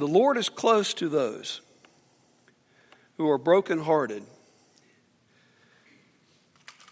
The Lord is close to those who are brokenhearted.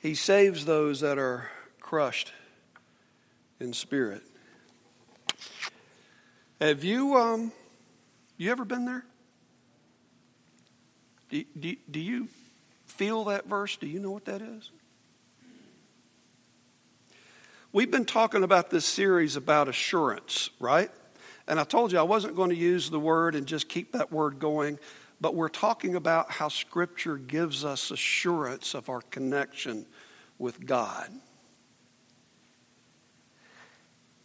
He saves those that are crushed in spirit. Have you um, you ever been there? Do, do, do you feel that verse? Do you know what that is? We've been talking about this series about assurance, right? And I told you I wasn't going to use the word and just keep that word going, but we're talking about how Scripture gives us assurance of our connection with God.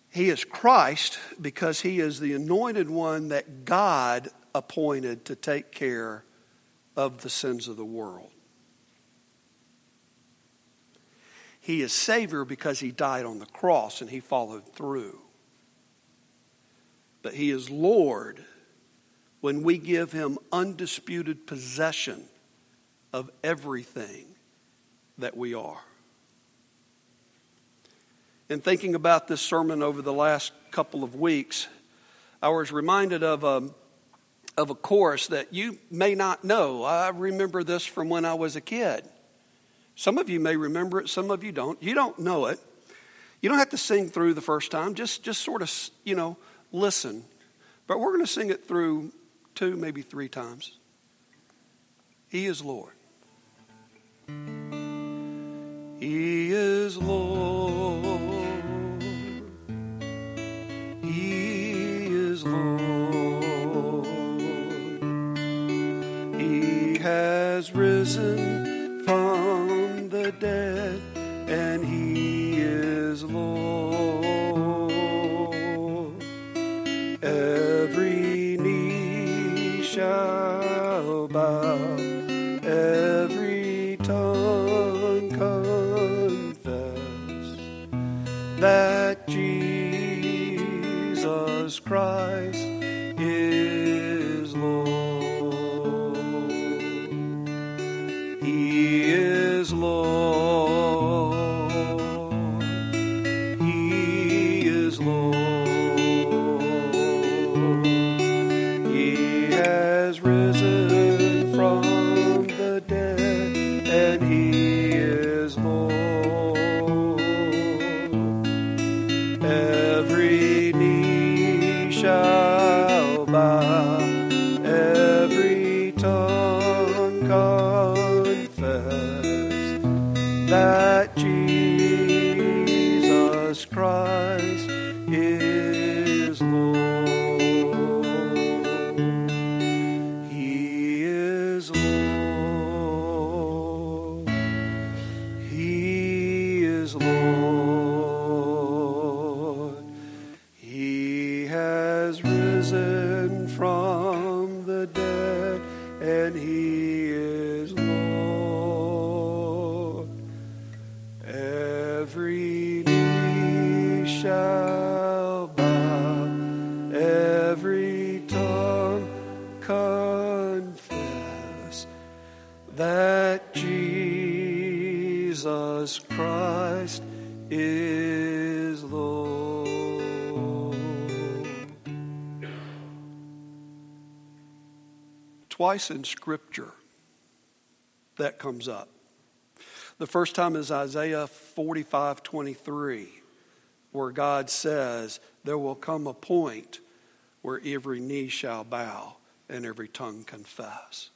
He is Christ because he is the anointed one that God appointed to take care of the sins of the world. He is Savior because he died on the cross and he followed through. But he is Lord when we give him undisputed possession of everything that we are. In thinking about this sermon over the last couple of weeks, I was reminded of a, of a chorus that you may not know. I remember this from when I was a kid. Some of you may remember it, some of you don't. You don't know it. You don't have to sing through the first time, just, just sort of, you know, listen. But we're going to sing it through two, maybe three times. He is Lord. He is Lord. He is Lord. He has risen Jesus Christ twice in Scripture that comes up. The first time is Isaiah 45 23, where God says, There will come a point where every knee shall bow and every tongue confess.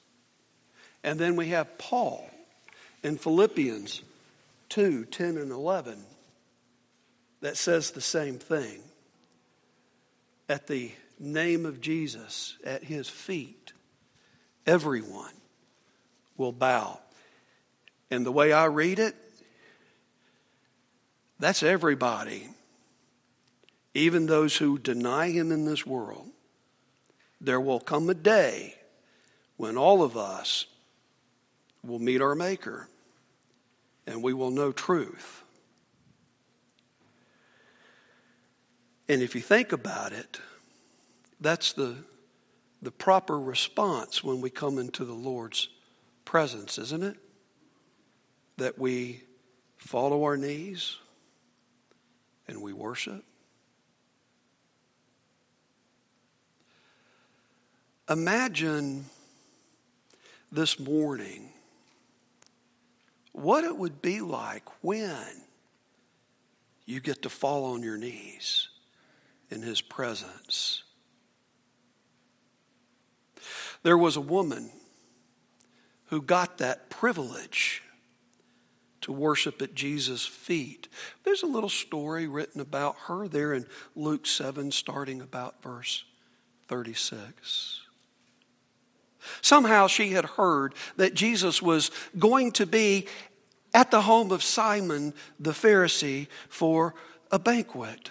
And then we have Paul in Philippians 2 10 and 11 that says the same thing. At the name of Jesus, at his feet, Everyone will bow. And the way I read it, that's everybody, even those who deny him in this world. There will come a day when all of us will meet our Maker and we will know truth. And if you think about it, that's the the proper response when we come into the Lord's presence, isn't it? That we follow our knees and we worship. Imagine this morning what it would be like when you get to fall on your knees in his presence. There was a woman who got that privilege to worship at Jesus' feet. There's a little story written about her there in Luke 7, starting about verse 36. Somehow she had heard that Jesus was going to be at the home of Simon the Pharisee for a banquet.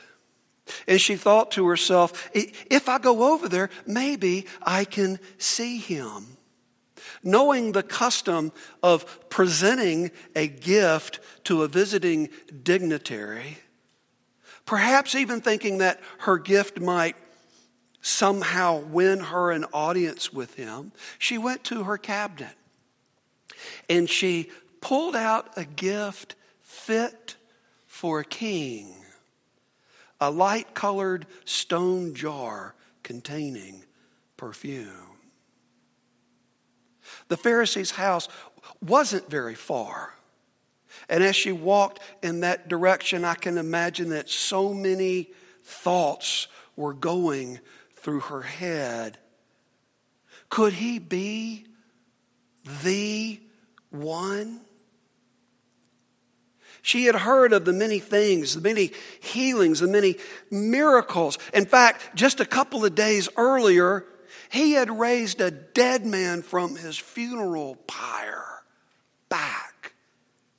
And she thought to herself, if I go over there, maybe I can see him. Knowing the custom of presenting a gift to a visiting dignitary, perhaps even thinking that her gift might somehow win her an audience with him, she went to her cabinet and she pulled out a gift fit for a king a light colored stone jar containing perfume. The Pharisee's house wasn't very far. And as she walked in that direction, I can imagine that so many thoughts were going through her head. Could he be the one? She had heard of the many things, the many healings, the many miracles. In fact, just a couple of days earlier, he had raised a dead man from his funeral pyre back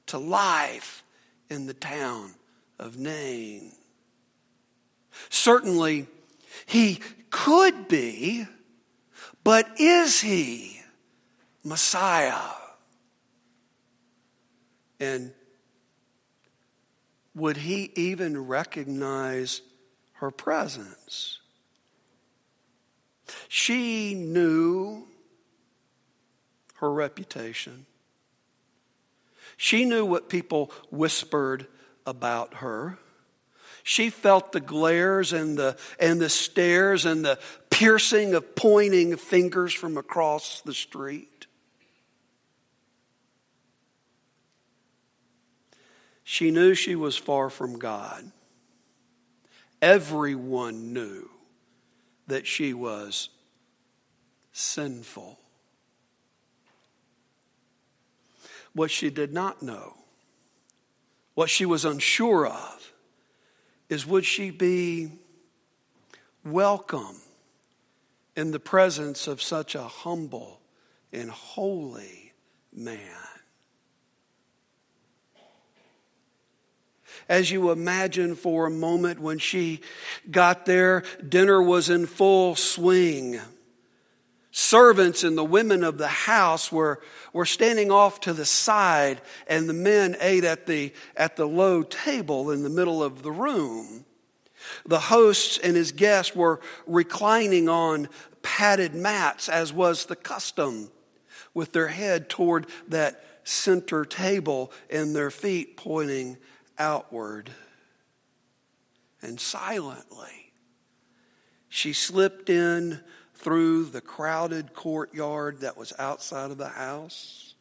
to life in the town of Nain. Certainly, he could be, but is he Messiah? And would he even recognize her presence? She knew her reputation. She knew what people whispered about her. She felt the glares and the, and the stares and the piercing of pointing fingers from across the street. She knew she was far from God. Everyone knew that she was sinful. What she did not know, what she was unsure of, is would she be welcome in the presence of such a humble and holy man? As you imagine for a moment when she got there, dinner was in full swing. Servants and the women of the house were, were standing off to the side, and the men ate at the, at the low table in the middle of the room. The hosts and his guests were reclining on padded mats, as was the custom, with their head toward that center table and their feet pointing outward. And silently, she slipped in through the crowded courtyard that was outside of the house.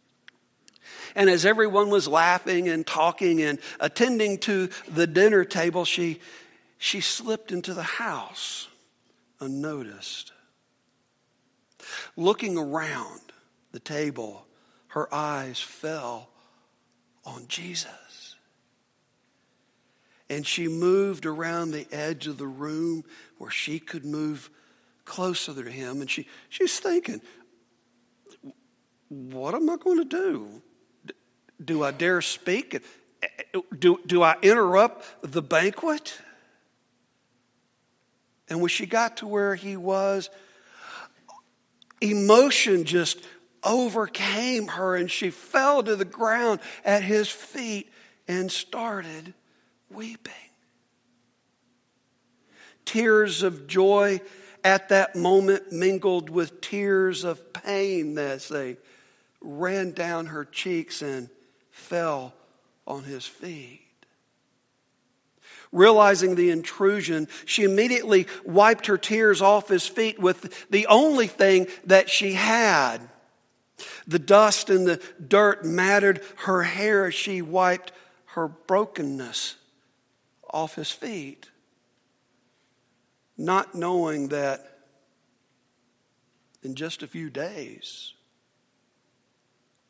And as everyone was laughing and talking and attending to the dinner table, she, she slipped into the house unnoticed. Looking around the table, her eyes fell on Jesus and she moved around the edge of the room where she could move closer to him. And she, she's thinking, what am I going to do? Do I dare speak? Do, do I interrupt the banquet? And when she got to where he was, emotion just overcame her and she fell to the ground at his feet and started weeping. Tears of joy at that moment mingled with tears of pain as they ran down her cheeks and fell on his feet. Realizing the intrusion, she immediately wiped her tears off his feet with the only thing that she had. The dust and the dirt matted her hair as she wiped her brokenness off his feet, not knowing that in just a few days,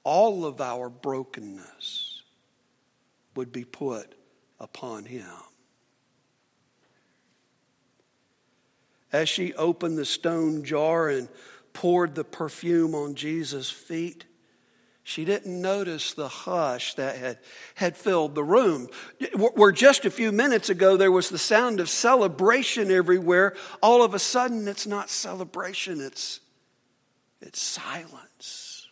all of our brokenness would be put upon him. As she opened the stone jar and poured the perfume on Jesus' feet, she didn't notice the hush that had, had filled the room. Where just a few minutes ago there was the sound of celebration everywhere, all of a sudden it's not celebration, it's, it's silence.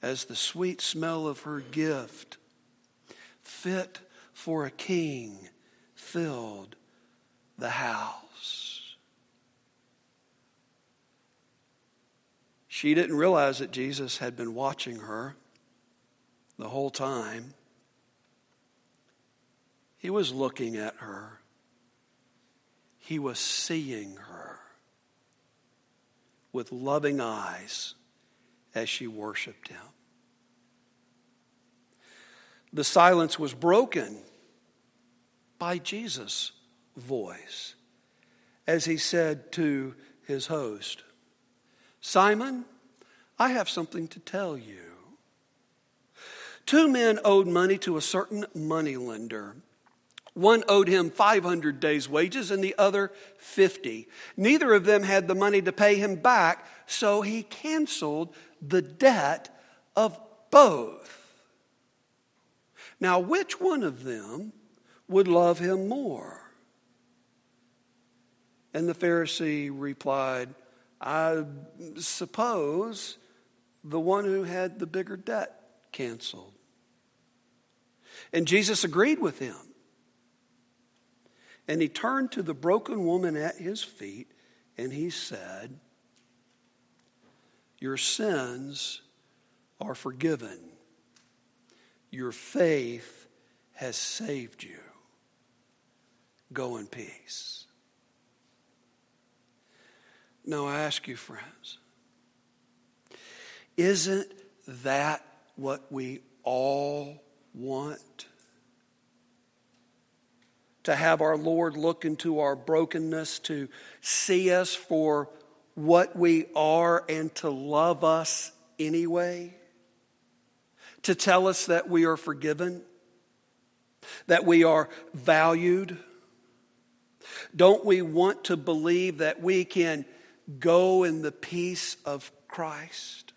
As the sweet smell of her gift, fit for a king, filled the house. She didn't realize that Jesus had been watching her the whole time. He was looking at her, he was seeing her with loving eyes as she worshiped him. The silence was broken by Jesus' voice as he said to his host, Simon, I have something to tell you. Two men owed money to a certain moneylender. One owed him 500 days' wages and the other 50. Neither of them had the money to pay him back, so he canceled the debt of both. Now, which one of them would love him more? And the Pharisee replied, I suppose the one who had the bigger debt canceled. And Jesus agreed with him. And he turned to the broken woman at his feet and he said, Your sins are forgiven. Your faith has saved you. Go in peace. Now, I ask you, friends, isn't that what we all want? To have our Lord look into our brokenness, to see us for what we are, and to love us anyway? To tell us that we are forgiven, that we are valued? Don't we want to believe that we can go in the peace of Christ.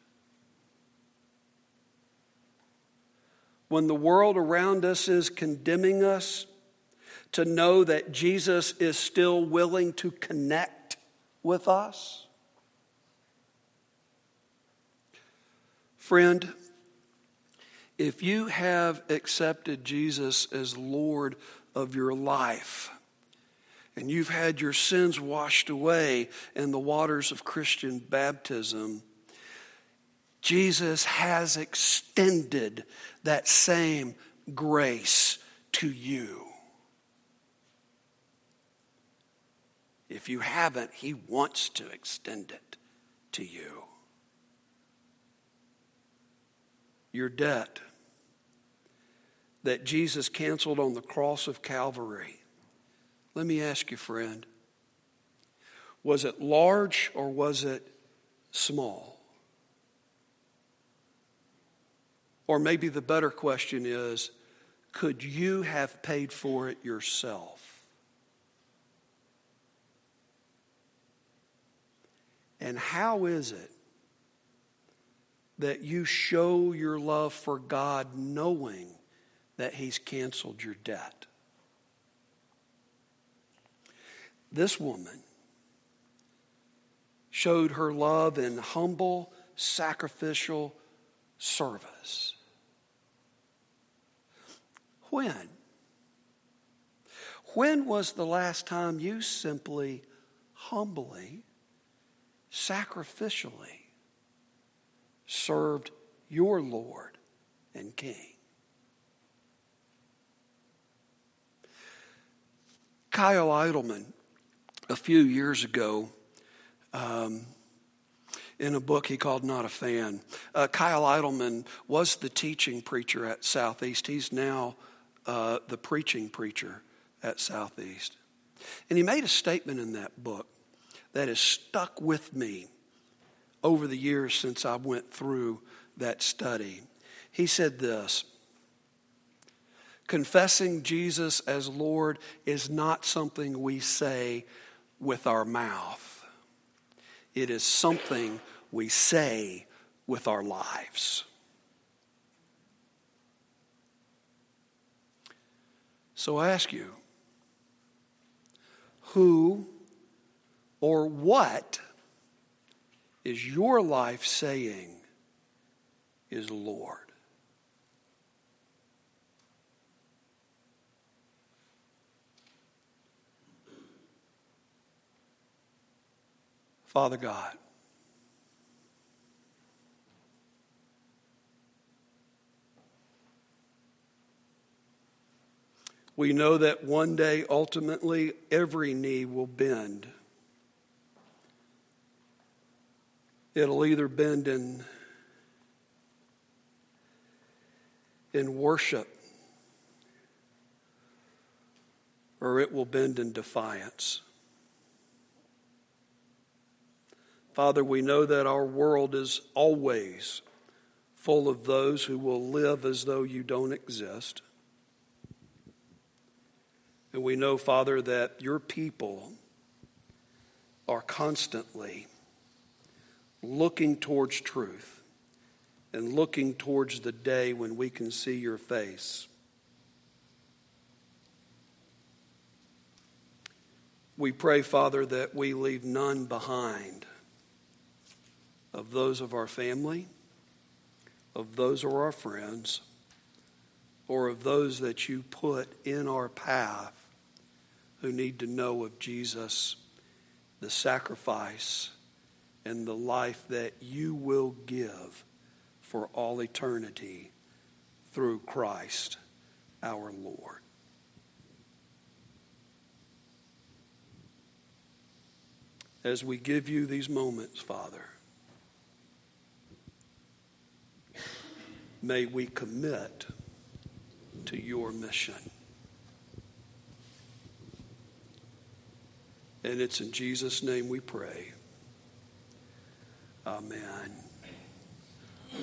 When the world around us is condemning us, to know that Jesus is still willing to connect with us. Friend, if you have accepted Jesus as Lord of your life, and you've had your sins washed away in the waters of Christian baptism, Jesus has extended that same grace to you. If you haven't, He wants to extend it to you. Your debt that Jesus canceled on the cross of Calvary let me ask you, friend was it large or was it small? Or maybe the better question is could you have paid for it yourself? And how is it that you show your love for God knowing that He's canceled your debt? This woman showed her love in humble, sacrificial service. When? When was the last time you simply, humbly, sacrificially served your Lord and King? Kyle Idleman, a few years ago, um, in a book he called Not a Fan. Uh, Kyle Idleman was the teaching preacher at Southeast. He's now uh, the preaching preacher at Southeast. And he made a statement in that book that has stuck with me over the years since I went through that study. He said this Confessing Jesus as Lord is not something we say with our mouth, it is something we say with our lives. So I ask you, who or what is your life saying is Lord? Father God, we know that one day, ultimately, every knee will bend. It'll either bend in, in worship or it will bend in defiance. Father, we know that our world is always full of those who will live as though you don't exist. And we know, Father, that your people are constantly looking towards truth and looking towards the day when we can see your face. We pray, Father, that we leave none behind of those of our family, of those of our friends, or of those that you put in our path who need to know of Jesus, the sacrifice, and the life that you will give for all eternity through Christ our Lord. As we give you these moments, Father, may we commit to your mission. And it's in Jesus' name we pray. Amen.